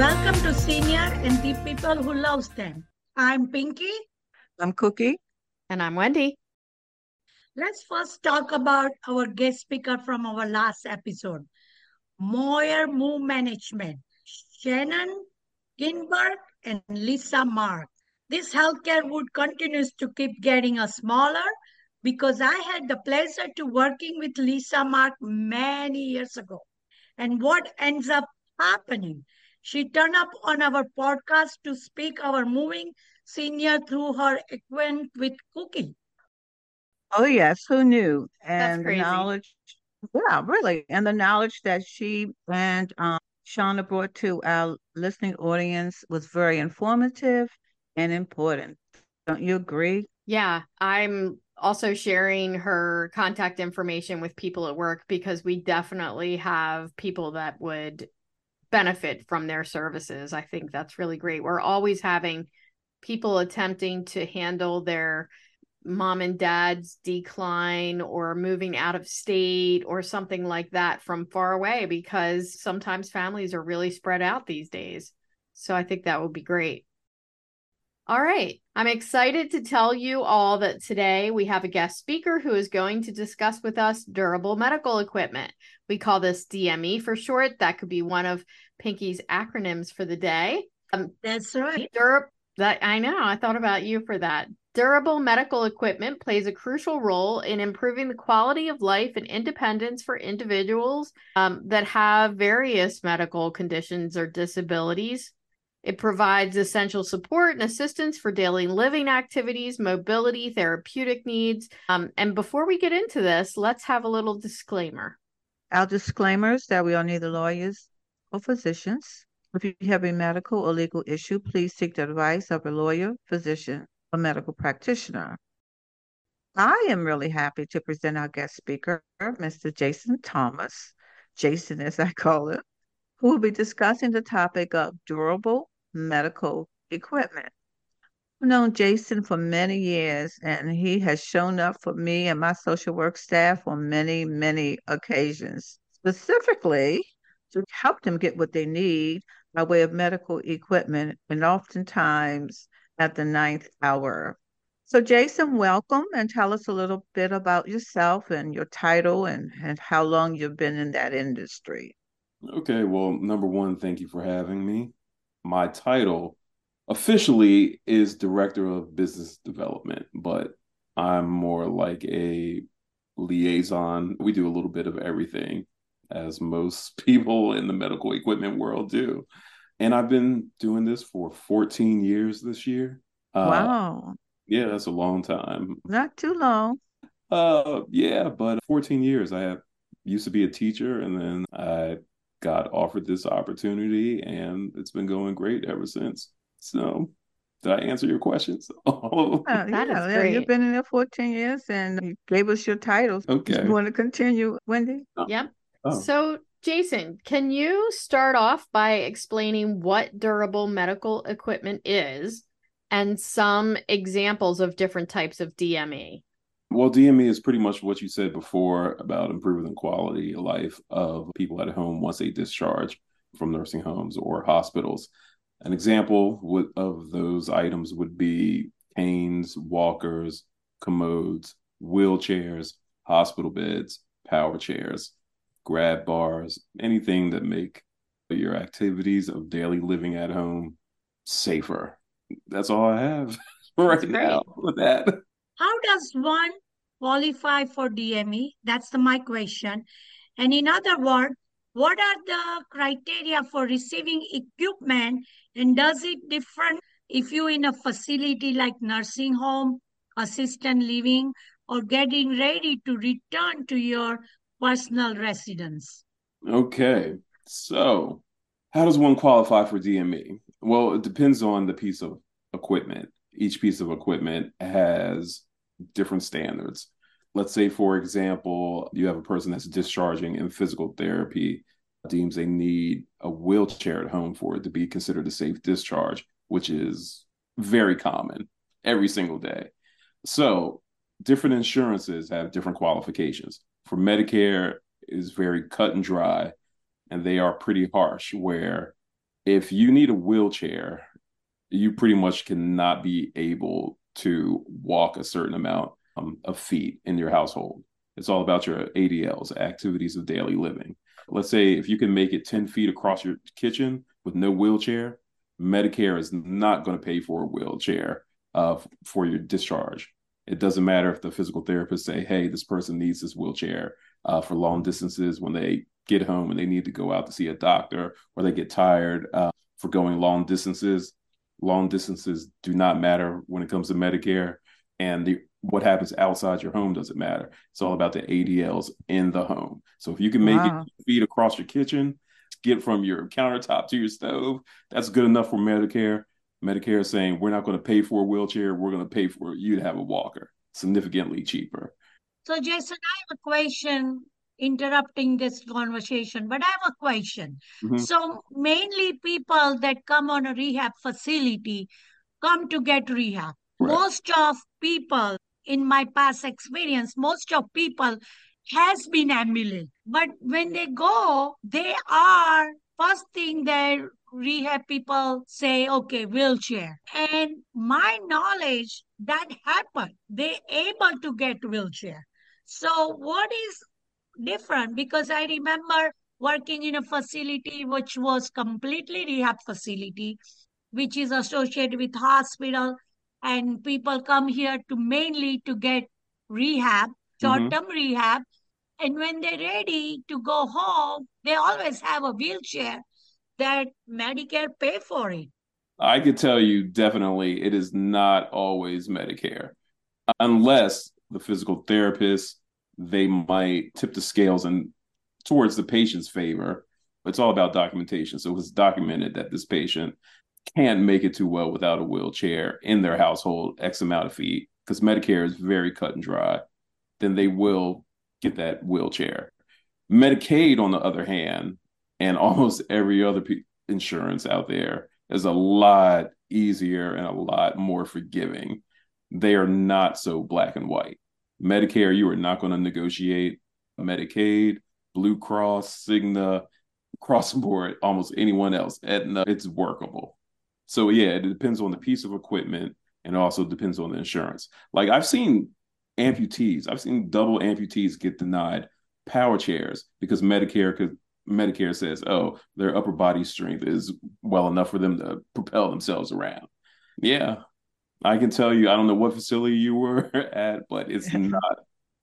Welcome to Senior and the people who loves them. I'm Pinky. I'm Cookie. And I'm Wendy. Let's first talk about our guest speaker from our last episode, Moyer Move Management, Shannon Ginberg and Lisa Mark. This healthcare wood continues to keep getting a smaller because I had the pleasure to working with Lisa Mark many years ago. And what ends up happening? She turned up on our podcast to speak our moving senior through her acquaintance with Cookie. Oh yes, who knew? And the knowledge, yeah, really, and the knowledge that she and um, Shauna brought to our listening audience was very informative and important. Don't you agree? Yeah, I'm also sharing her contact information with people at work because we definitely have people that would benefit from their services. I think that's really great. We're always having people attempting to handle their mom and dad's decline or moving out of state or something like that from far away because sometimes families are really spread out these days. So I think that would be great. All right. I'm excited to tell you all that today we have a guest speaker who is going to discuss with us durable medical equipment. We call this DME for short. That could be one of Pinky's acronyms for the day. Um, That's right. Dur- that I know. I thought about you for that. Durable medical equipment plays a crucial role in improving the quality of life and independence for individuals um, that have various medical conditions or disabilities. It provides essential support and assistance for daily living activities, mobility, therapeutic needs. Um, and before we get into this, let's have a little disclaimer. Our disclaimers that we are neither lawyers or physicians. If you have a medical or legal issue, please seek the advice of a lawyer, physician, a medical practitioner. I am really happy to present our guest speaker, Mr. Jason Thomas, Jason as I call him, who will be discussing the topic of durable medical equipment. I've known Jason for many years, and he has shown up for me and my social work staff on many, many occasions, specifically to help them get what they need by way of medical equipment, and oftentimes at the ninth hour. So, Jason, welcome and tell us a little bit about yourself and your title and, and how long you've been in that industry. Okay, well, number one, thank you for having me. My title officially is Director of Business Development, but I'm more like a liaison. We do a little bit of everything, as most people in the medical equipment world do and I've been doing this for 14 years this year. Uh, wow. Yeah, that's a long time. Not too long. Uh, yeah, but 14 years. I have, used to be a teacher, and then I got offered this opportunity, and it's been going great ever since. So, did I answer your questions? Oh, uh, that yeah, is great. You've been in there 14 years, and you gave us your titles. Okay. You want to continue, Wendy? Yep. Oh. So Jason, can you start off by explaining what durable medical equipment is and some examples of different types of DME? Well, DME is pretty much what you said before about improving the quality of life of people at home once they discharge from nursing homes or hospitals. An example of those items would be canes, walkers, commodes, wheelchairs, hospital beds, power chairs grab bars, anything that make your activities of daily living at home safer. That's all I have for right now with that. How does one qualify for DME? That's the my question. And in other words, what are the criteria for receiving equipment and does it different if you in a facility like nursing home, assistant living, or getting ready to return to your personal residence. Okay. So, how does one qualify for DME? Well, it depends on the piece of equipment. Each piece of equipment has different standards. Let's say, for example, you have a person that's discharging in physical therapy, deems they need a wheelchair at home for it to be considered a safe discharge, which is very common every single day. So, different insurances have different qualifications for Medicare is very cut and dry, and they are pretty harsh. Where if you need a wheelchair, you pretty much cannot be able to walk a certain amount um, of feet in your household. It's all about your ADLs, activities of daily living. Let's say if you can make it 10 feet across your kitchen with no wheelchair, Medicare is not going to pay for a wheelchair uh, for your discharge. It doesn't matter if the physical therapist say, "Hey, this person needs this wheelchair uh, for long distances when they get home and they need to go out to see a doctor, or they get tired uh, for going long distances." Long distances do not matter when it comes to Medicare, and the what happens outside your home doesn't matter. It's all about the ADLs in the home. So if you can make wow. it feet across your kitchen, get from your countertop to your stove, that's good enough for Medicare. Medicare is saying we're not going to pay for a wheelchair, we're going to pay for you to have a walker, significantly cheaper. So, Jason, I have a question interrupting this conversation, but I have a question. Mm-hmm. So, mainly people that come on a rehab facility come to get rehab. Right. Most of people in my past experience, most of people has been ambulant. But when they go, they are first thing that rehab people say, okay, wheelchair. And my knowledge that happened. They able to get wheelchair. So what is different? Because I remember working in a facility which was completely rehab facility, which is associated with hospital and people come here to mainly to get rehab, short-term mm-hmm. rehab. And when they're ready to go home, they always have a wheelchair that Medicare pay for it. I could tell you definitely it is not always Medicare. Unless the physical therapist, they might tip the scales and towards the patient's favor. It's all about documentation. So it's documented that this patient can't make it too well without a wheelchair in their household X amount of feet because Medicare is very cut and dry, then they will get that wheelchair. Medicaid, on the other hand, and almost every other insurance out there is a lot easier and a lot more forgiving. They are not so black and white. Medicare, you are not going to negotiate Medicaid, Blue Cross, Cigna, cross board, almost anyone else. Aetna, it's workable. So yeah, it depends on the piece of equipment and also depends on the insurance. Like I've seen amputees, I've seen double amputees get denied power chairs because Medicare could Medicare says, oh, their upper body strength is well enough for them to propel themselves around. Yeah, I can tell you, I don't know what facility you were at, but it's not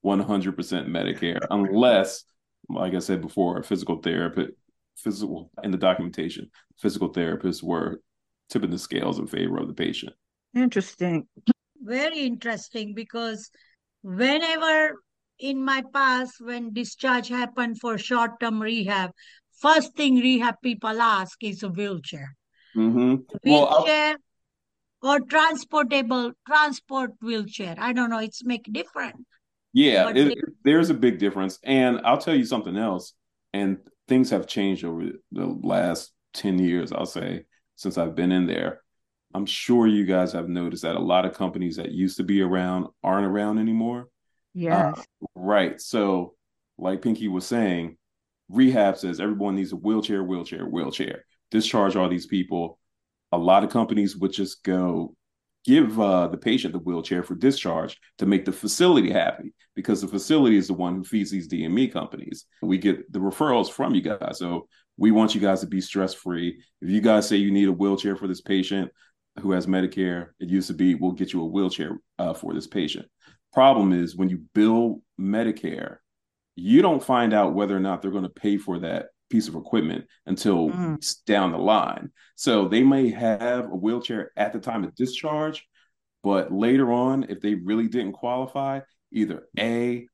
100% Medicare unless, like I said before, a physical therapist, physical in the documentation, physical therapists were tipping the scales in favor of the patient. Interesting. Very interesting because whenever in my past, when discharge happened for short term rehab, first thing rehab people ask is a wheelchair. Mm-hmm. Wheelchair well, or transportable transport wheelchair. I don't know. It's make different. Yeah, it, there's a big difference, and I'll tell you something else. And things have changed over the last ten years. I'll say since I've been in there. I'm sure you guys have noticed that a lot of companies that used to be around aren't around anymore. Yes. Uh, right. So, like Pinky was saying, rehab says everyone needs a wheelchair, wheelchair, wheelchair. Discharge all these people. A lot of companies would just go give uh, the patient the wheelchair for discharge to make the facility happy because the facility is the one who feeds these DME companies. We get the referrals from you guys. So we want you guys to be stress free. If you guys say you need a wheelchair for this patient who has Medicare, it used to be we'll get you a wheelchair uh, for this patient. Problem is when you bill Medicare, you don't find out whether or not they're going to pay for that piece of equipment until mm. down the line. So they may have a wheelchair at the time of discharge, but later on, if they really didn't qualify, either A,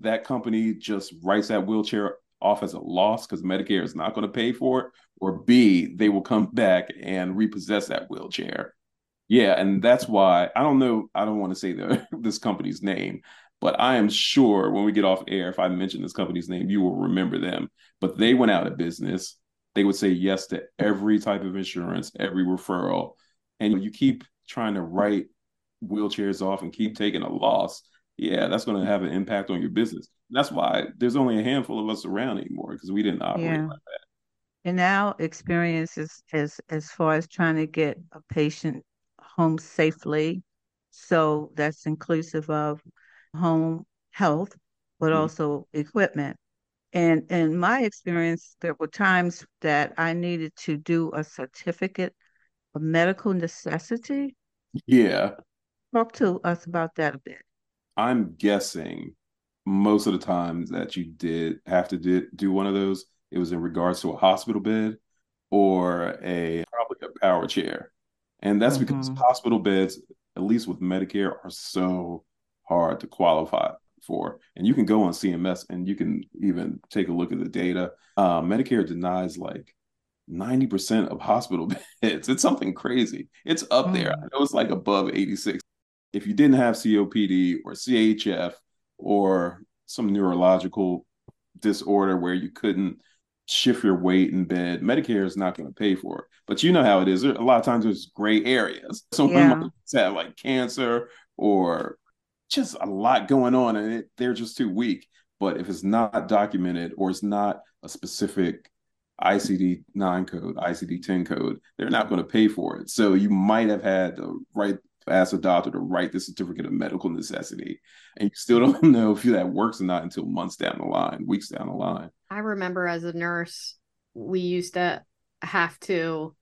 that company just writes that wheelchair off as a loss because Medicare is not going to pay for it, or B, they will come back and repossess that wheelchair. Yeah, and that's why I don't know. I don't want to say the, this company's name, but I am sure when we get off air, if I mention this company's name, you will remember them. But they went out of business. They would say yes to every type of insurance, every referral, and you keep trying to write wheelchairs off and keep taking a loss. Yeah, that's going to have an impact on your business. That's why there's only a handful of us around anymore because we didn't operate yeah. like that. in our experiences as as far as trying to get a patient home safely, so that's inclusive of home health, but Mhm. also equipment. And in my experience, there were times that I needed to do a certificate of medical necessity. Yeah. Talk to us about that a bit. I'm guessing most of the times that you did have to do, do one of those, it was in regards to a hospital bed or a probably a power chair. And that's because Mhm. hospital beds, at least with Medicare, are so hard to qualify for. And you can go on CMS and you can even take a look at the data. Uh, Medicare denies like 90% of hospital beds. It's something crazy. It's up there. Mm. I know it's like above 86. If you didn't have COPD or CHF or some neurological disorder where you couldn't shift your weight in bed, Medicare is not going to pay for it. But you know how it is. There, a lot of times there's gray areas. Someone Yeah. might have like cancer or just a lot going on and it, they're just too weak. But if it's not documented or it's not a specific ICD 9 code, ICD 10 code, they're not going to pay for it. So you might have had to write, ask a doctor to write the certificate of medical necessity. And you still don't know if that works or not until months down the line, weeks down the line. I remember as a nurse, we used to have to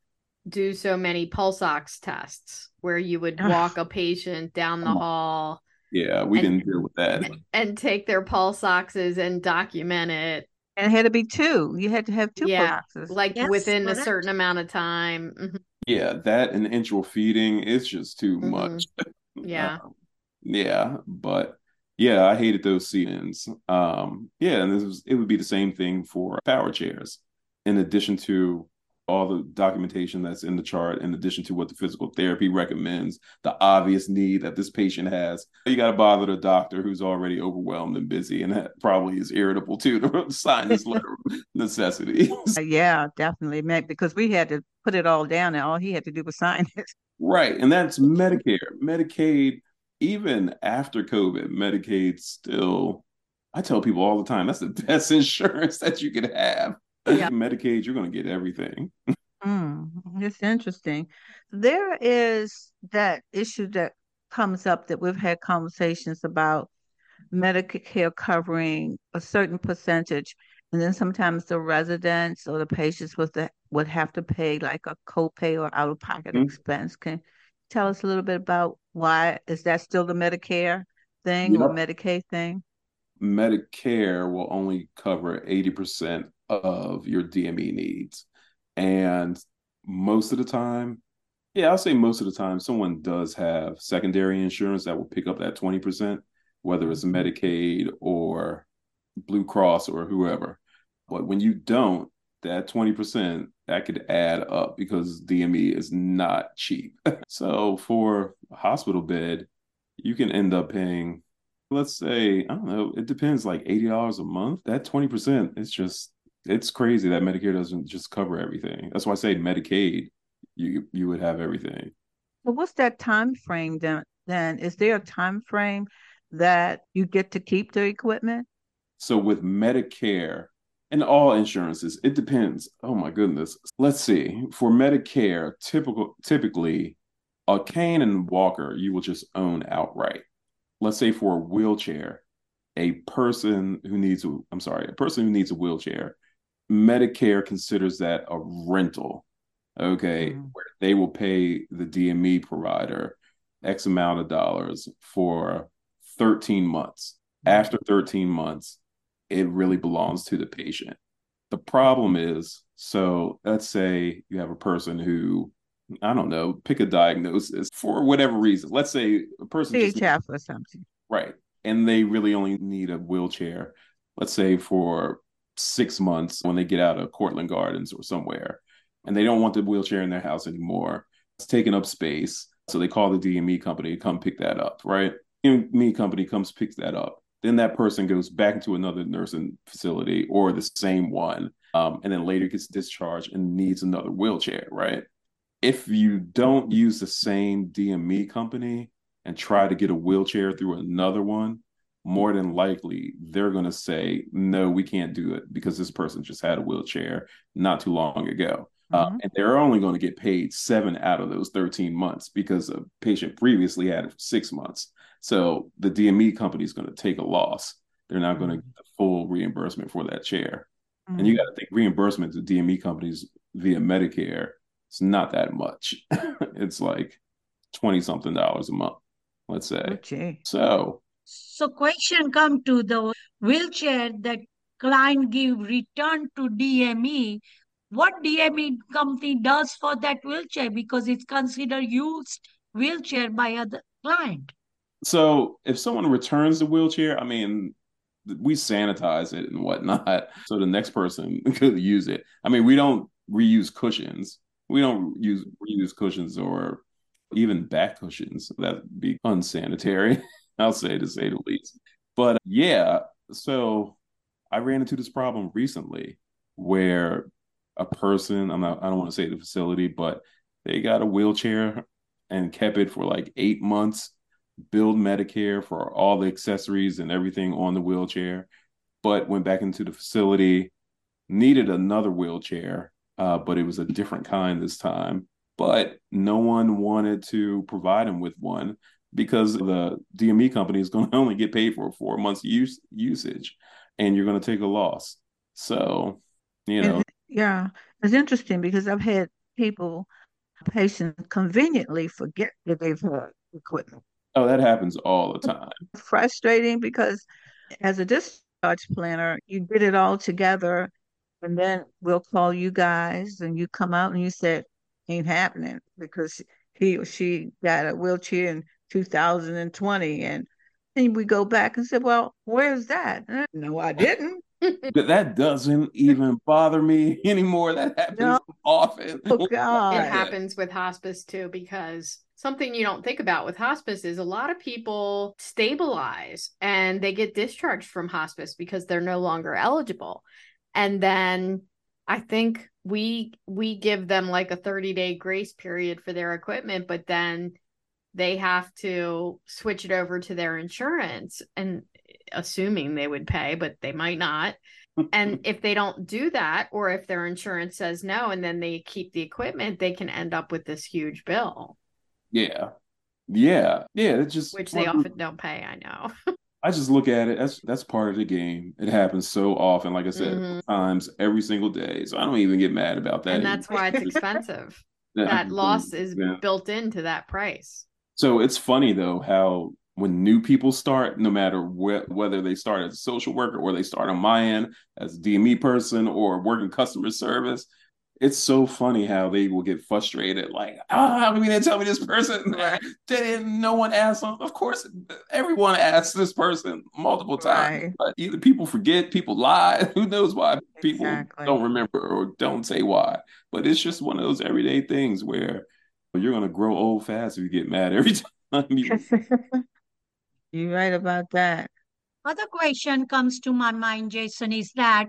do so many pulse ox tests where you would walk a patient down the hall Yeah, we And- didn't deal with that. and, and take their pulse oxes and document it And it had to be two. You had to have two Yeah, boxes. like Yes, within a correct. certain amount of time. Mhm. Yeah, that and enteral feeding is just too Mhm. much. Yeah. Um, yeah, but yeah, I hated those seat-ins. Um, yeah, and this was it would be the same thing for power chairs. In addition to all the documentation that's in the chart, in addition to what the physical therapy recommends, the obvious need that this patient has, you got to bother the doctor who's already overwhelmed and busy and that probably is irritable too to sign this letter of necessity. Uh, Yeah, definitely. Because we had to put it all down and all he had to do was sign it. Right. And that's Medicare. Medicaid, even after COVID, Medicaid still, I tell people all the time, that's the best insurance that you could have. Yeah. Medicaid, you're going to get everything. Mm, it's interesting. There is that issue that comes up that we've had conversations about Medicare covering a certain percentage, and then sometimes the residents or the patients with the, would have to pay like a copay or out-of-pocket Mhm. expense. Can you tell us a little bit about why is that still the Medicare thing or Yep. Medicaid thing? Medicare will only cover 80% of your DME needs. And most of the time, yeah, I'll say most of the time, someone does have secondary insurance that will pick up that 20%, whether it's mm-hmm. Medicaid or Blue Cross or whoever. But when you don't, that 20% that could add up because DME is not cheap. so for a hospital bed, you can end up paying let's say I don't know, it depends like eighty dollars a month. That twenty percent, it's just it's crazy that Medicare doesn't just cover everything. That's why I say Medicaid, you you would have everything. So what's that time frame then? Then is there a time frame that you get to keep the equipment? So with Medicare and all insurances, it depends. Oh my goodness. Let's see. For Medicare, typical typically a cane and walker you will just own outright. Let's say for a wheelchair, a person who needs a I'm sorry, a person who needs a wheelchair, Medicare considers that a rental. Okay, Mhm. where they will pay the DME provider X amount of dollars for 13 months. After 13 months, it really belongs to the patient. The problem is, so let's say you have a person who, I don't know, pick a diagnosis for whatever reason. Let's say a person CHF or something. Right. And they really only need a wheelchair, let's say for six months when they get out of Courtland Gardens or somewhere, and they don't want the wheelchair in their house anymore. It's taking up space. So they call the DME company to come pick that up, right? DME company comes picks that up. Then that person goes back into another nursing facility or the same one, um, and then later gets discharged and needs another wheelchair, right? If you don't use the same DME company, and try to get a wheelchair through another one, more than likely they're going to say, no, we can't do it because this person just had a wheelchair not too long ago. Uh, Mhm. and they're only going to get paid seven out of those 13 months because a patient previously had it for six months. So the DME company is going to take a loss. They're not going to get the full reimbursement for that chair. And you got to think reimbursement to DME companies via Medicare, it's not that much. it's like 20 something dollars a month, let's say. Oh, gee. So So question come to the wheelchair that client give return to DME. What DME company does for that wheelchair because it's considered used wheelchair by other client. So if someone returns the wheelchair, I mean, we sanitize it and whatnot, so the next person could use it. I mean, we don't reuse cushions. We don't use reuse cushions or even back cushions. That'd be unsanitary. I'll say to say the least. But yeah, so I ran into this problem recently where a person, I'm not I don't want to say the facility, but they got a wheelchair and kept it for like eight months billed Medicare for all the accessories and everything on the wheelchair, but went back into the facility, needed another wheelchair, uh, but it was a different kind this time. But no one wanted to provide him with one because the DME company is going to only get paid for four months use usage, and you're going to take a loss. So, you know, And, yeah, it's interesting because I've had people, patients conveniently forget that they've had equipment. oh, that happens all the time. Frustrating because as a discharge planner, you get it all together and then we'll call you guys and you come out and you said, ain't happening because he or she got a wheelchair in 2020 and then we go back and say, well, where's that? "Uh, No, I didn't. That that doesn't even bother me anymore. That happens No. often. Oh, God. it happens with hospice too because something you don't think about with hospice is a lot of people stabilize and they get discharged from hospice because they're no longer eligible and then i think we we give them like a 30 day grace period for their equipment but then they have to switch it over to their insurance and assuming they would pay but they might not and if they don't do that or if their insurance says no and then they keep the equipment they can end up with this huge bill Yeah. Yeah. Yeah. It's just which they often don't pay i know I just look at it. That's that's part of the game. It happens so often, like I said, Mhm. times every single day. So I don't even get mad about that. and that's why it's expensive that loss is yeah. built into that price So it's funny though how when new people start, no matter wh- whether they start as a social worker or they start on my end as a DME person or working customer service, it's so funny how they will get frustrated. Like, oh, how come you didn't tell me this person? They Didn't no one ask them? Of course, everyone asks this person multiple times. Right. But either people forget, people lie. Who knows why people Exactly. don't remember or don't say why? But it's just one of those everyday things where you're gonna grow old fast if you get mad every time you You're right about that. Other question comes to my mind, Jason, is that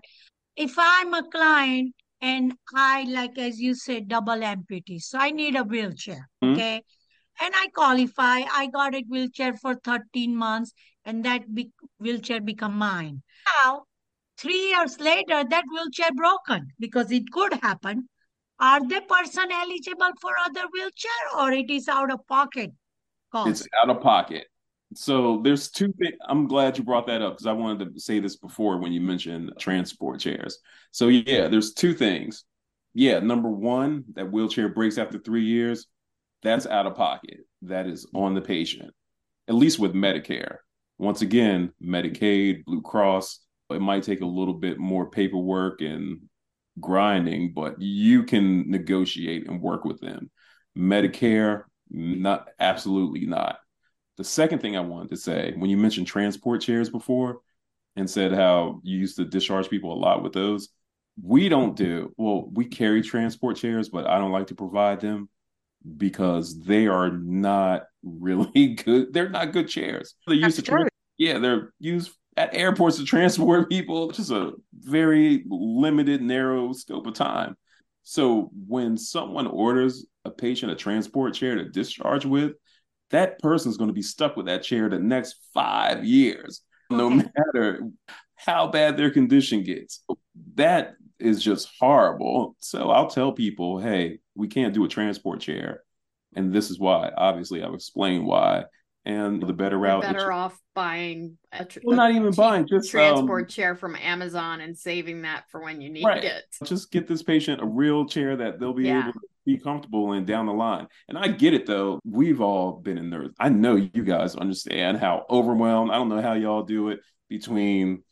if I'm a client and I, like as you said, double amputee, so I need a wheelchair, Mhm. okay? And I qualify, I got a wheelchair for 13 months and that be- wheelchair become mine. Now, three years later, that wheelchair broken because it could happen. Are the person eligible for other wheelchair or it is out of pocket cost? it's out of pocket. So there's two things. I'm glad you brought that up because I wanted to say this before when you mentioned transport chairs. So yeah, there's two things. Yeah, number one, that wheelchair breaks after three years. That's out of pocket. That is on the patient, at least with Medicare. Once again, Medicaid, Blue Cross, it might take a little bit more paperwork and grinding, but you can negotiate and work with them. Medicare, not absolutely not. The second thing I wanted to say, when you mentioned transport chairs before and said how you used to discharge people a lot with those, we don't do well, we carry transport chairs, but I don't like to provide them because they are not really good. They're not good chairs. They're used to That's trans- yeah, they're used at airports to transport people, just a very limited, narrow scope of time. So when someone orders a patient a transport chair to discharge with, that person's going to be stuck with that chair the next five years. no matter how bad their condition gets. That is just horrible. So I'll tell people, hey, we can't do a transport chair. And this is why. Obviously, I've explained why. And the better route better off buying a, tr- Well, not even buying, just, transport um, chair from Amazon and saving that for when you need Right. it. just get this patient a real chair that they'll be Yeah. able to be comfortable in down the line. And I get it though. We've all been in there. I know you guys understand how overwhelmed. I don't know how y'all do it between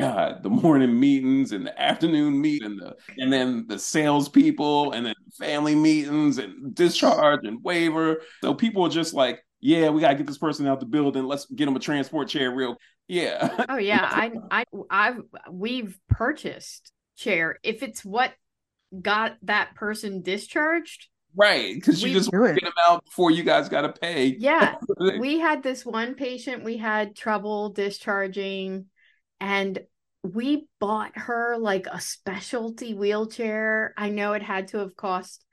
God, the morning meetings and the afternoon meet and the and then the salespeople and then family meetings and discharge and waiver. So people are just like, yeah, we gotta get this person out the building. Let's get them a transport chair real. Yeah. Oh yeah, I I I've we've purchased chair if it's what got that person discharged. right. Because you just get them out before you guys gotta pay. Yeah, we had this one patient we had trouble discharging and we bought her like a specialty wheelchair. I know it had to have cost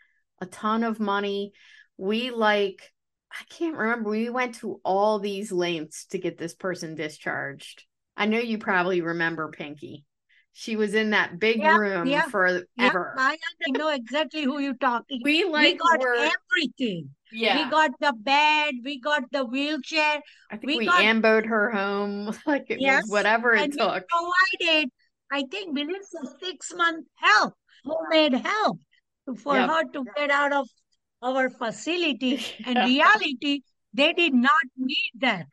a ton of money. We like I can't remember. We went to all these lengths to get this person discharged. I know you probably remember Pinky. She was in that big Yeah, room yeah, forever. Yeah, I know exactly who you're talking. we we got were everything. yeah. We got the bed, we got the wheelchair, I think we we, got- amboed her home like it Yes, was whatever it took. provided, I think, Melissa, six month help, homemade help for Yep. her to get out of our facility. and reality, they did not need that.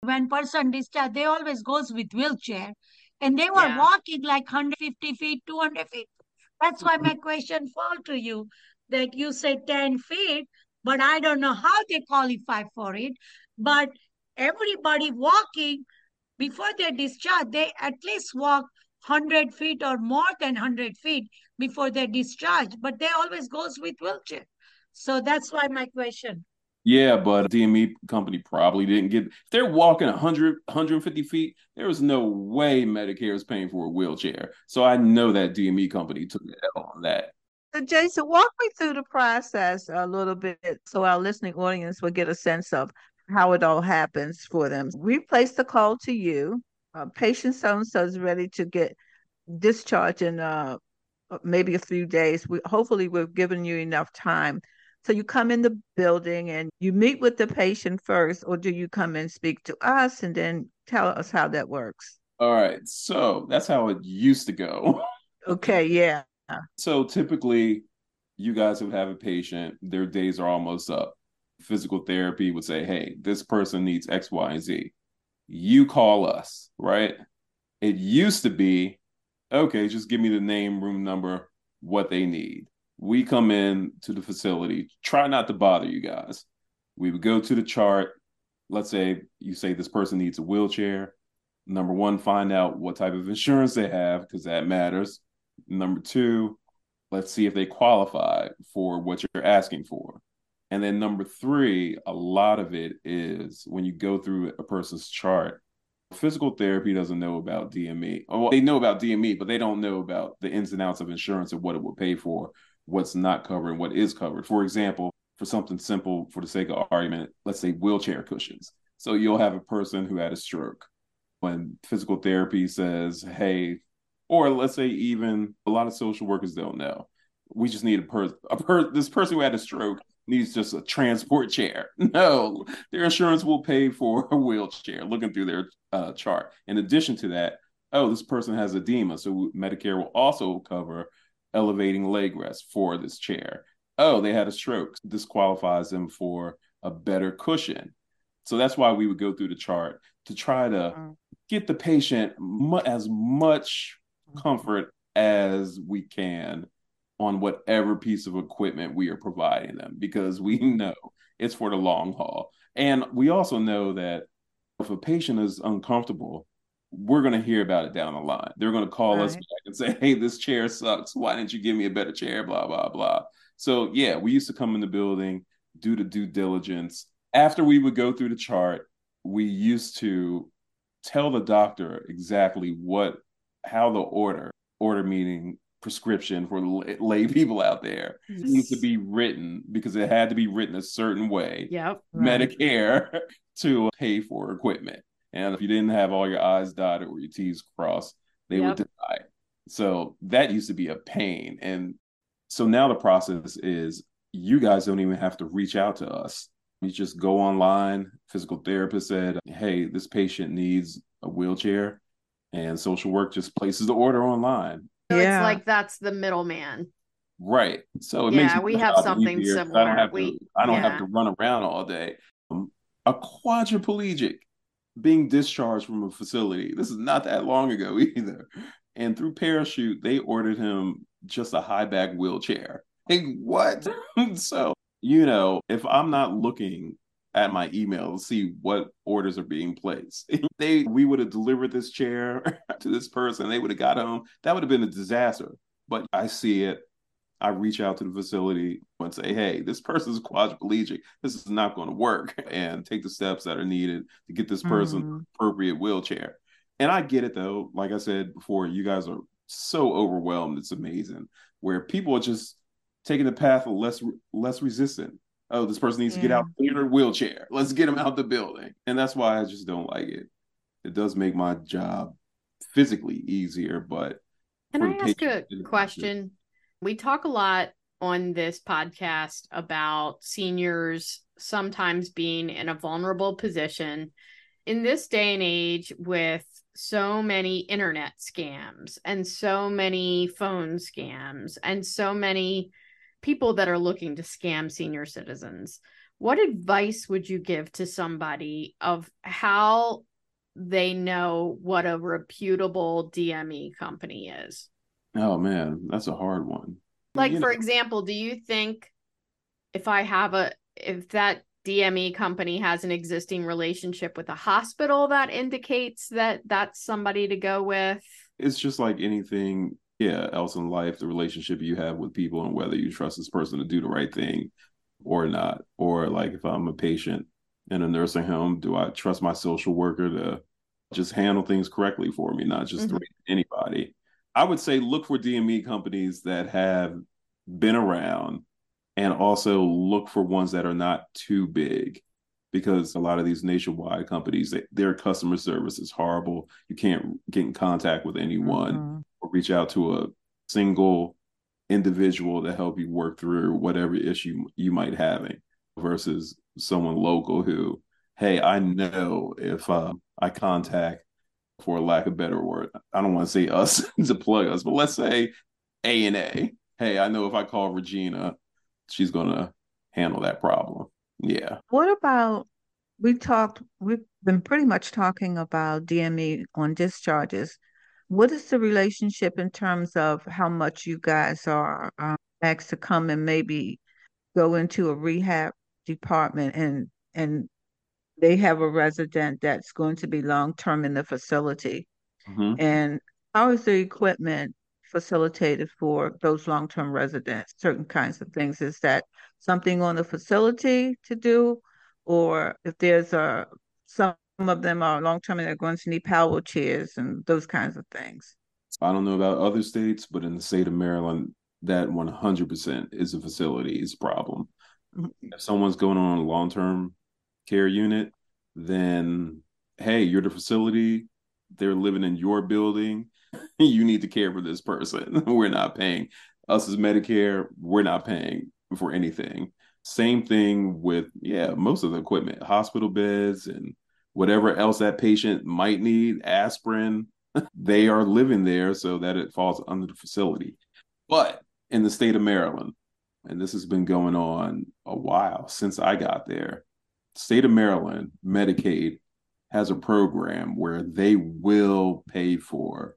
When person discharged, they always goes with wheelchair, and they were Yeah. walking like 150 feet, 200 feet. That's why my mm-hmm. question fall to you. That you say 10 feet, but I don't know how they qualify for it. But everybody walking before they discharge, they at least walk 100 feet or more than 100 feet before they discharge, but they always goes with wheelchair. So that's why my question. Yeah, but DME company probably didn't get. If they're walking 100, 150 feet, there was no way Medicare is paying for a wheelchair. So I know that DME company took the L on that. So Jason, walk me through the process a little bit so our listening audience will get a sense of how it all happens for them. We place the call to you. Uh, patient so and so is ready to get discharged in uh, maybe a few days. We hopefully we've given you enough time. So you come in the building and you meet with the patient first, or do you come and speak to us and then tell us how that works? All right. So that's how it used to go. Okay, yeah. So typically, you guys would have a patient, their days are almost up. Physical therapy would say, hey, this person needs X, Y, and Z. You call us, right? It used to be, okay, just give me the name, room number, what they need. We come in to the facility, try not to bother you guys. We would go to the chart. Let's say you say this person needs a wheelchair. Number one, find out what type of insurance they have, because that matters. Number two, let's see if they qualify for what you're asking for. And then number three, a lot of it is when you go through a person's chart, physical therapy doesn't know about DME. Well, they know about DME, but they don't know about the ins and outs of insurance and what it will pay for, what's not covered, and what is covered. For example, for something simple, for the sake of argument, let's say wheelchair cushions. So you'll have a person who had a stroke. When physical therapy says, hey, or let's say even a lot of social workers don't know. We just need a person. A per this person who had a stroke needs just a transport chair. No, their insurance will pay for a wheelchair. Looking through their uh, chart. In addition to that, oh, this person has edema, so Medicare will also cover elevating leg rest for this chair. Oh, they had a stroke. This qualifies them for a better cushion. So that's why we would go through the chart to try to Mm. get the patient mu- as much comfort as we can on whatever piece of equipment we are providing them because we know it's for the long haul. And we also know that if a patient is uncomfortable, we're going to hear about it down the line. They're going to call us back and say, hey, this chair sucks. Why didn't you give me a better chair? Blah, blah, blah. So, yeah, we used to come in the building, do the due diligence. After we would go through the chart, we used to tell the doctor exactly what, how the order, order meaning prescription for lay, people out there needs to be written because it had to be written a certain way. Yep. Right. Medicare to pay for equipment. And if you didn't have all your I's dotted or your T's crossed, they yep. would deny. So that used to be a pain. And so now the process is you guys don't even have to reach out to us. You just go online. Physical therapist said, Hey, this patient needs a wheelchair. And social work just places the order online. So yeah. it's like that's the middleman. Right. So it yeah, we have something easier. similar. I don't have we, to. I don't yeah. have to run around all day. Um, a quadriplegic being discharged from a facility. This is not that long ago either. And through Parachute, they ordered him just a high back wheelchair. Like what? so you know, if I'm not looking at my email to see what orders are being placed. they we would have delivered this chair to this person, they would have got home. That would have been a disaster. But I see it. I reach out to the facility and say, hey, this person's quadriplegic. This is not going to work. And take the steps that are needed to get this person mm. appropriate wheelchair. And I get it though. Like I said before, you guys are so overwhelmed. It's amazing. Where people are just taking the path of less less resistant oh, this person needs yeah. to get out in their wheelchair. Let's get them out the building. And that's why I just don't like it. It does make my job physically easier, but can I ask a question? We talk a lot on this podcast about seniors sometimes being in a vulnerable position. In this day and age, with so many internet scams and so many phone scams and so many people that are looking to scam senior citizens what advice would you give to somebody of how they know what a reputable DME company is? Oh man, that's a hard one. Like you for know. example, do you think if I have a if that DME company has an existing relationship with a hospital that indicates that that's somebody to go with? It's just like anything yeah else in life the relationship you have with people and whether you trust this person to do the right thing or not or like if i'm a patient in a nursing home do i trust my social worker to just handle things correctly for me not just mm-hmm. anybody i would say look for dme companies that have been around and also look for ones that are not too big because a lot of these nationwide companies their customer service is horrible. You can't get in contact with anyone mm-hmm. or reach out to a single individual to help you work through whatever issue you might having versus someone local who hey i know if uh, i contact for lack of better word. I don't want to say us to plug us but let's say a and a. Hey i know if i call regina she's to handle that problem. Yeah. What about we talked we've been pretty much talking about dme on discharges. What is the relationship in terms of how much you guys are um, asked to come and maybe go into a rehab department and and they have a resident that's going to be long term in the facility mm-hmm. and how is the equipment facilitated for those long term residents certain kinds of things is that something on the facility to do or if there's a some of them are long term and they're going to need power chairs and those kinds of things. I don't know about other states, but in the state of Maryland, that 100% is a facilities problem. Mm-hmm. If someone's going on a long term care unit, then hey, you're the facility, they're living in your building, you need to care for this person. we're not paying. Us as Medicare, we're not paying for anything. Same thing with, yeah, most of the equipment, hospital beds and whatever else that patient might need, aspirin, they are living there so that it falls under the facility. But in the state of Maryland, and this has been going on a while since I got there, state of Maryland, Medicaid has a program where they will pay for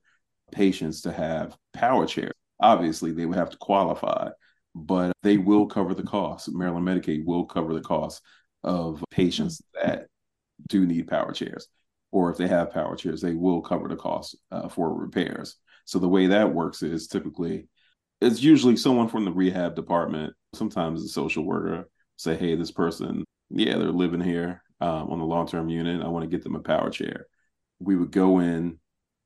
patients to have power chairs. Obviously, they would have to qualify, but they will cover the cost. Maryland Medicaid will cover the cost of patients that do need power chairs, or if they have power chairs, they will cover the cost uh, for repairs. So the way that works is typically it's usually someone from the rehab department, sometimes a social worker, say, "Hey, this person, yeah, they're living here um, on the long term unit. I want to get them a power chair." We would go in,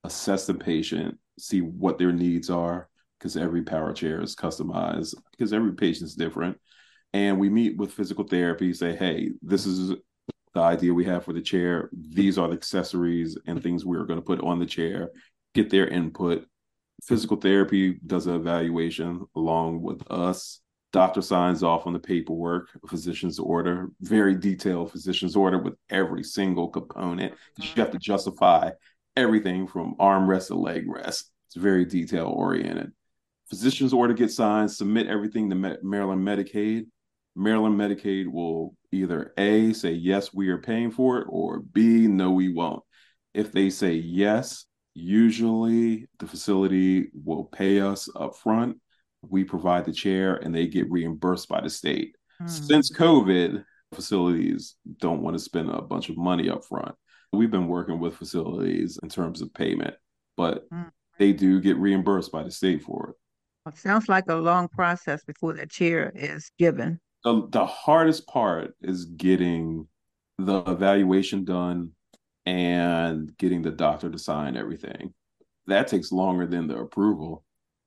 assess the patient, see what their needs are, because every power chair is customized, because every patient's different. And we meet with physical therapy, say, hey, this is the idea we have for the chair. These are the accessories and things we're going to put on the chair, get their input. Physical therapy does an evaluation along with us. Doctor signs off on the paperwork, physician's order, very detailed physician's order with every single component. You have to justify everything from armrest to leg rest. It's very detail oriented. Physician's order gets signed, submit everything to Maryland Medicaid. Maryland Medicaid will either A, say, yes, we are paying for it, or B, no, we won't. If they say yes, usually the facility will pay us up front. We provide the chair and they get reimbursed by the state. Mm. Since COVID, facilities don't want to spend a bunch of money up front. We've been working with facilities in terms of payment, but mm. they do get reimbursed by the state for it. It sounds like a long process before the chair is given the, the hardest part is getting the evaluation done and getting the doctor to sign everything. That takes longer than the approval.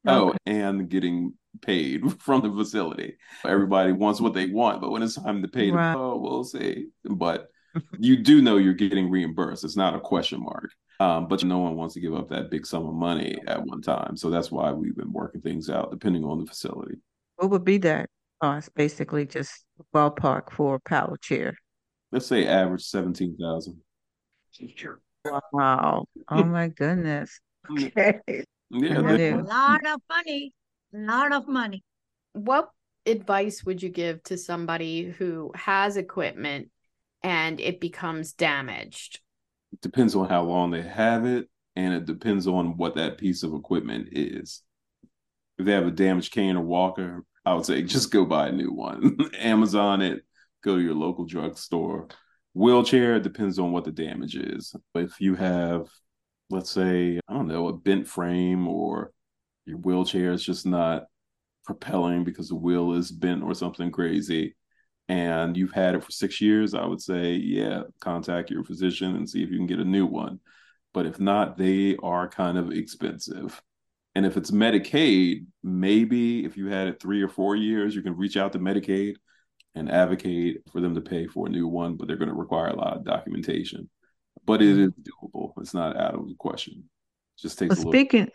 Oh, okay. Oh, and getting paid from the facility. Everybody wants what they want, but when it's time to pay right. oh, we'll see. But you do know you're getting reimbursed. It's not a question mark. Um, but no one wants to give up that big sum of money at one time. So that's why we've been working things out depending on the facility. What would be that? cost, basically just ballpark for a power chair. Let's say average seventeen thousand. Wow! Oh my goodness. Okay. Yeah, a lot of money. A lot of money. What advice would you give to somebody who has equipment and it becomes damaged? It depends on how long they have it, and it depends on what that piece of equipment is. If they have a damaged cane or walker, I would say just go buy a new one. Amazon it, go to your local drugstore. Wheelchair depends on what the damage is. If you have, let's say, I don't know, a bent frame or your wheelchair is just not propelling because the wheel is bent or something crazy, and you've had it for six years, I would say, yeah, contact your physician and see if you can get a new one. But if not, they are kind of expensive. And if it's Medicaid, maybe if you had it three or four years, you can reach out to Medicaid and advocate for them to pay for a new one, but they're going to require a lot of documentation. But it mm-hmm. is doable. It's not out of the question. It just takes well, speaking, little...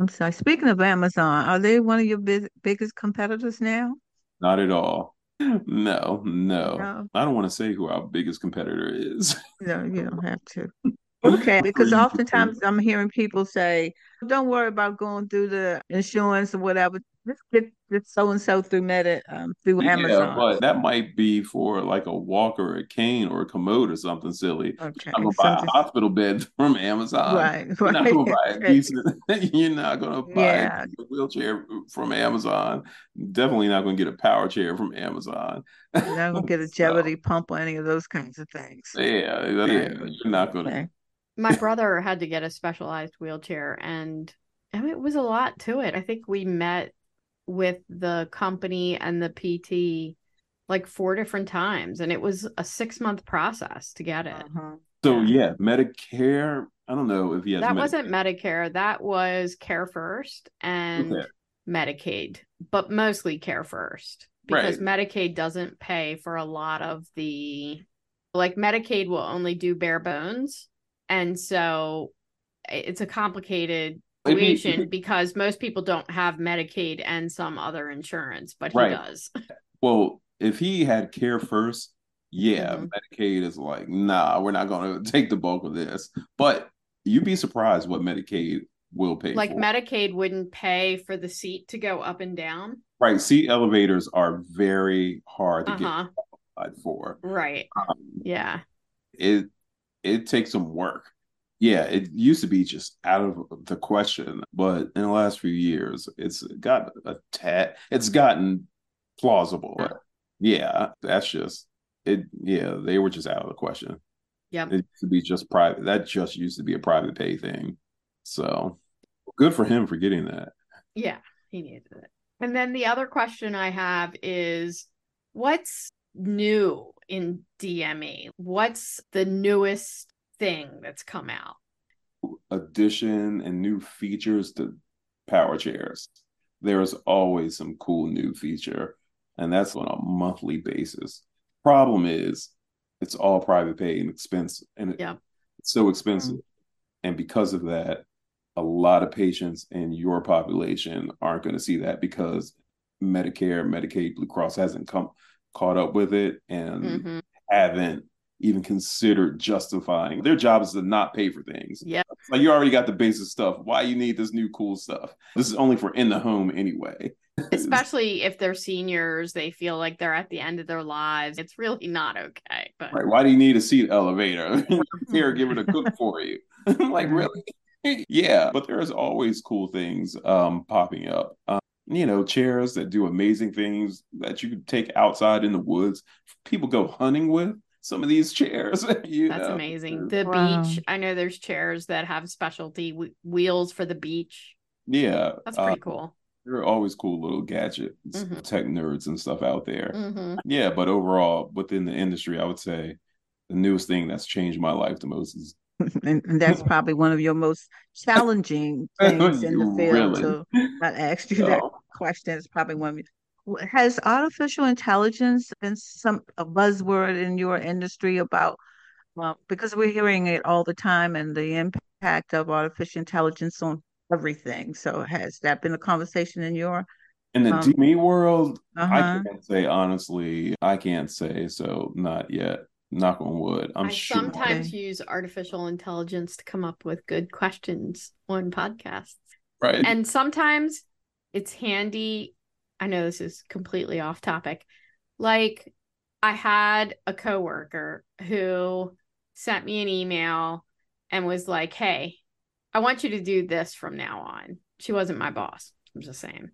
I'm sorry. Speaking of Amazon, are they one of your big, biggest competitors now? Not at all. No, no, no. I don't want to say who our biggest competitor is. No, you don't have to. Okay, because oftentimes I'm hearing people say, "Don't worry about going through the insurance or whatever. Just get this so and so through Meta um, through yeah, Amazon." but that might be for like a walker, or a cane, or a commode or something silly. Okay, I'm gonna buy a hospital bed from Amazon. Right, right. You're not gonna buy a decent. you're not gonna buy yeah. a wheelchair from Amazon. Definitely not gonna get a power chair from Amazon. You're not gonna get a Gevity so, pump or any of those kinds of things. Yeah, yeah. You're not gonna. Okay my brother had to get a specialized wheelchair and it was a lot to it. I think we met with the company and the PT like four different times and it was a six month process to get it. Uh-huh. So yeah. yeah, Medicare. I don't know if he has that Medicare. wasn't Medicare. That was CareFirst and okay. Medicaid, but mostly CareFirst because right. Medicaid doesn't pay for a lot of the like Medicaid will only do bare bones and so it's a complicated situation because most people don't have Medicaid and some other insurance, but he right. does. Well, if he had care first, yeah, mm-hmm. Medicaid is like, nah, we're not going to take the bulk of this. But you'd be surprised what Medicaid will pay. Like for. Medicaid wouldn't pay for the seat to go up and down. Right. Seat elevators are very hard to uh-huh. get qualified for. Right. Um, yeah. It it takes some work. Yeah, it used to be just out of the question, but in the last few years, it's got a tad. It's gotten plausible. Yeah. yeah, that's just it. Yeah, they were just out of the question. Yeah, it used to be just private. That just used to be a private pay thing. So good for him for getting that. Yeah, he needed it. And then the other question I have is, what's new in DME? What's the newest thing that's come out? Addition and new features to power chairs. There's always some cool new feature, and that's on a monthly basis. Problem is, it's all private pay and expense, and Yeah. it's so expensive. And because of that, a lot of patients in your population aren't going to see that because Medicare, Medicaid, Blue Cross hasn't come caught up with it and Mhm. haven't even considered justifying their job is to not pay for things. Yeah. Like you already got the basic stuff. Why you need this new cool stuff? This is only for in the home anyway. Especially if they're seniors, they feel like they're at the end of their lives. It's really not okay. But Right. Why do you need a seat elevator? Caregiver to cook for you. like really? yeah. But there's always cool things um popping up. Um, you know, chairs that do amazing things that you could take outside in the woods. People go hunting with some of these chairs. you that's know? amazing. The Wow. beach, I know there's chairs that have specialty w- wheels for the beach. Yeah. That's uh, pretty cool. there are always cool little gadgets, Mhm. tech nerds and stuff out there. hmm Yeah, but overall, within the industry, I would say the newest thing that's changed my life the most is and, and that's probably one of your most challenging things in the field. Really? So I asked you that Oh. question. It's probably one. of your- Has artificial intelligence been some a buzzword in your industry about? Well, because we're hearing it all the time, and the impact of artificial intelligence on everything. So has that been a conversation in your? in the Um, DME world. I Uh-huh. can't say honestly. I can't say so. Not yet. Knock on wood. I'm I sure. sometimes use artificial intelligence to come up with good questions on podcasts. right. And sometimes it's handy. I know this is completely off topic. Like I had a coworker who sent me an email and was like, "Hey, I want you to do this from now on." She wasn't my boss. I'm just saying.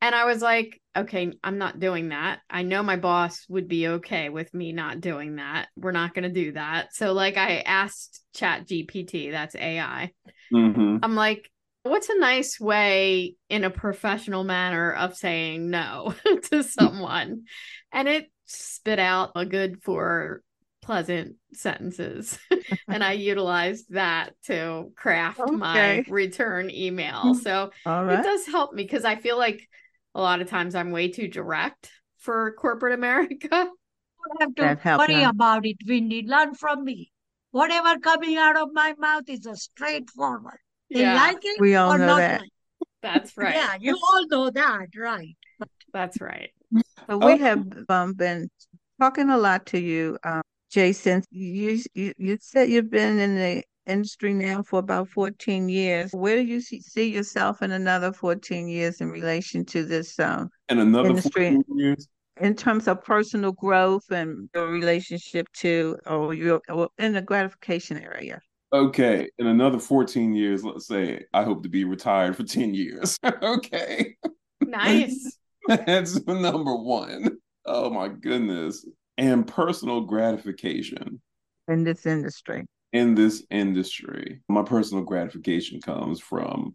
And I was like, "Okay, I'm not doing that. I know my boss would be okay with me not doing that. We're not going to do that." So like I asked Chat GPT, that's AI. Mhm. I'm like, what's a nice way in a professional manner of saying no to someone? And it spit out a good four pleasant sentences. and I utilized that to craft my return email. Mm. So All it does help me because I feel like a lot of times I'm way too direct for corporate America. don't have That to helped worry now. about it, Wendy. Learn from me. Whatever coming out of my mouth is a straightforward. They Yeah, like it We all or know not that. like that's right. Yeah, you all know that, right? That's right. So we Oh. have um, been talking a lot to you, um, Jason. You, you you said you've been in the industry now for about 14 years. Where do you see, see yourself in another 14 years in relation to this, um, And another Industry. 14 years. in terms of personal growth and your relationship to, or your or in the gratification area? Okay, in another 14 years, let's say I hope to be retired for 10 years. okay. Nice. That's number one. Oh my goodness. And personal gratification in this industry. in this industry. My personal gratification comes from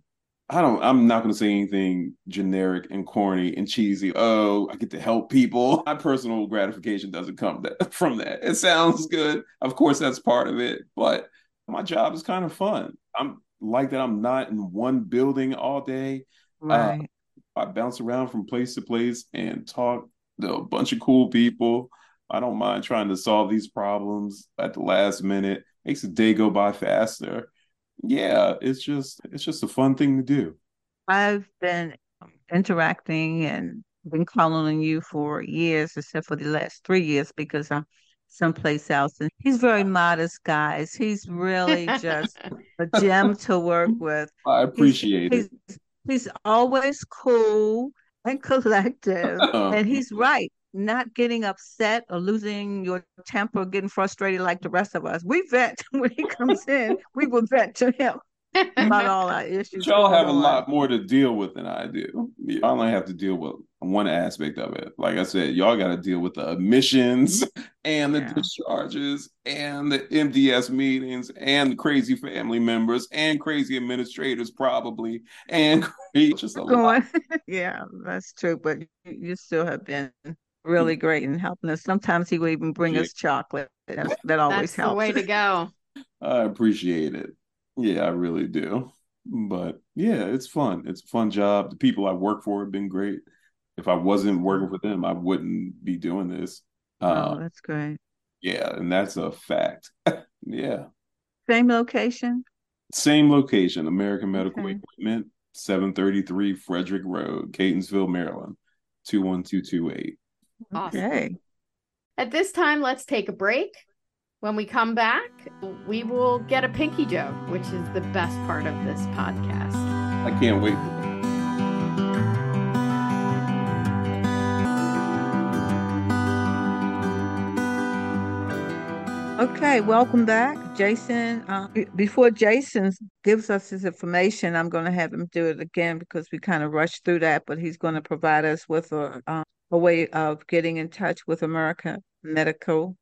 I don't I'm not gonna say anything generic and corny and cheesy. Oh, I get to help people. My personal gratification doesn't come that, from that. It sounds good. Of course that's part of it, but my job is kind of fun. I'm like that I'm not in one building all day. Uh, right. I bounce around from place to place and talk to a bunch of cool people. I don't mind trying to solve these problems at the last minute. Makes the day go by faster. Yeah, it's just it's just a fun thing to do. I've been interacting and been calling on you for years, except for the last three years because I'm someplace else. And he's very modest, guys. He's really just a gem to work with. I He's, appreciate it. he's, he's always cool and collective. And he's right. Not getting upset or losing your temper, getting frustrated like the rest of us. We vent when he comes in. We will vent to him about all our issues. y'all have a on. lot more to deal with than I do. I only have to deal with one aspect of it. Like I said, y'all got to deal with the admissions mm-hmm. and the Yeah. discharges and the MDS meetings and crazy family members and crazy administrators probably and crazy, just a lot. yeah, that's true. But you, you still have been really mm-hmm. great in helping us. Sometimes he will even bring Yeah. us chocolate. That's, that always That's the helps. way to go. I appreciate it. Yeah, I really do. But yeah, it's fun. It's a fun job. The people I work for have been great. If I wasn't working for them, I wouldn't be doing this. oh, Uh, that's great. Yeah, and that's a fact. yeah. Same location? Same location, American Medical Okay. Equipment, 733 Frederick Road, Catonsville, Maryland, 21228. Awesome. Okay. At this time, let's take a break. When we come back, we will get a pinky joke, which is the best part of this podcast. I can't wait. Okay, welcome back, Jason. Uh, before Jason gives us his information, I'm going to have him do it again because we kind of rushed through that. But he's going to provide us with a uh, a way of getting in touch with American Medical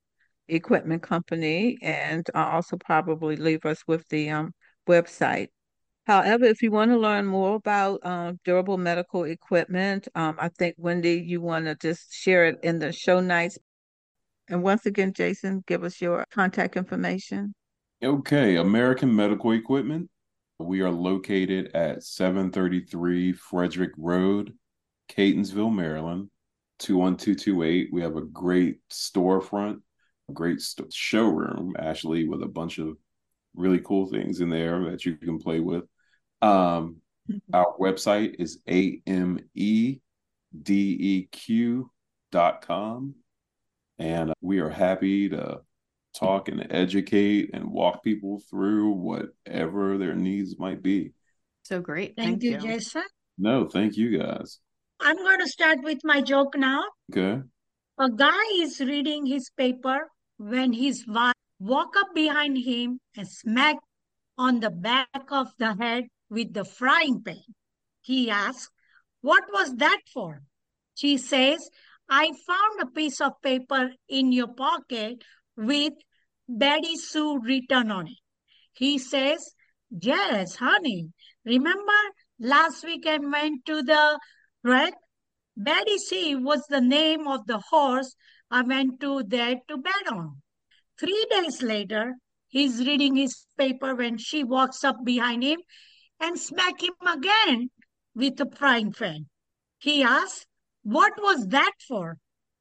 Equipment Company, and uh, also probably leave us with the um, website. However, if you want to learn more about uh, durable medical equipment, um, I think Wendy, you want to just share it in the show notes. And once again, Jason, give us your contact information. Okay, American Medical Equipment. We are located at 733 Frederick Road, Catonsville, Maryland, 21228. We have a great storefront, great st- showroom, actually, with a bunch of really cool things in there that you can play with. Um, our website is amedeq.com. And we are happy to talk and educate and walk people through whatever their needs might be. So great. Thank, you, Jason. No, thank you guys. I'm going to start with my joke now. Okay. A guy is reading his paper when his wife walk up behind him and smack on the back of the head with the frying pan. He asks, What was that for? She says, I found a piece of paper in your pocket with Betty Sue written on it. He says, Yes, honey. Remember last week I went to the track? Betty C was the name of the horse I went to there to bet on. Three days later, he's reading his paper when she walks up behind him and smack him again with a frying pan. He asks, What was that for?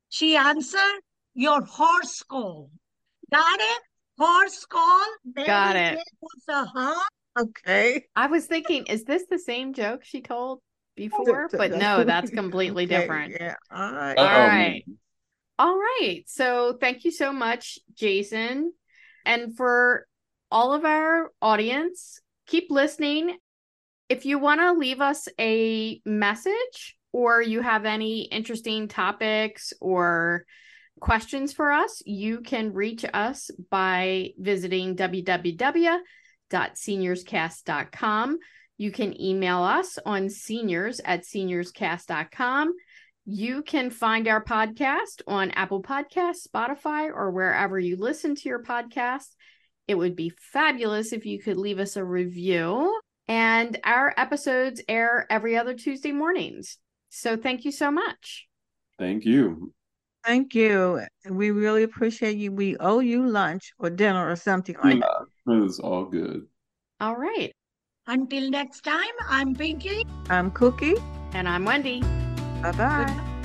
She answered, Your horse skull. Got it? Horse skull? Got it. C Was a horse? Okay. I was thinking, is this the same joke she told before? But no, that's completely Okay, different. Yeah. All right. All Uh-oh. right. All right. So thank you so much, Jason. And for all of our audience, keep listening. If you want to leave us a message or you have any interesting topics or questions for us, you can reach us by visiting www.seniorscast.com. You can email us on seniors at seniorscast.com. You can find our podcast on Apple Podcasts, Spotify, or wherever you listen to your podcast. It would be fabulous if you could leave us a review. And our episodes air every other Tuesday mornings. So thank you so much. Thank you. Thank you. We really appreciate you. We owe you lunch or dinner or something like that. It's all good. All right. Until next time, I'm Pinky. I'm Cookie. And I'm Wendy. Bye bye.